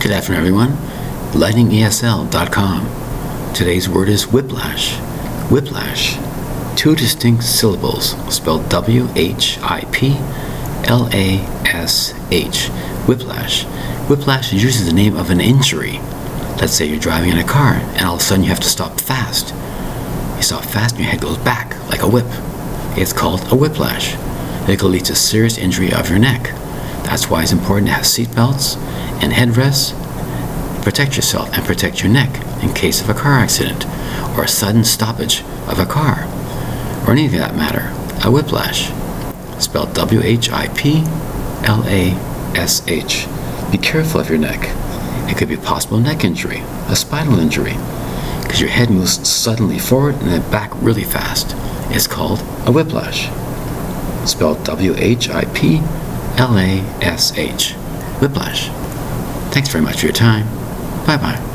Good afternoon, everyone. LightningESL.com. Today's word is whiplash. Whiplash. Two distinct syllables spelled W H I P L A S H. Whiplash. Whiplash is usually the name of an injury. Let's say you're driving in a car and all of a sudden you have to stop fast. You stop fast and your head goes back like a whip. It's called a whiplash. It could lead to serious injury of your neck. That's why it's important to have seat belts and headrests. Protect yourself and protect your neck in case of a car accident or a sudden stoppage of a car or any of that matter. A whiplash. Spelled W H I P L A S H. Be careful of your neck. It could be a possible neck injury, a spinal injury, because your head moves suddenly forward and then back really fast. It's called a whiplash. Spelled W H I P L A S H. Whiplash. Thanks very much for your time. Bye bye.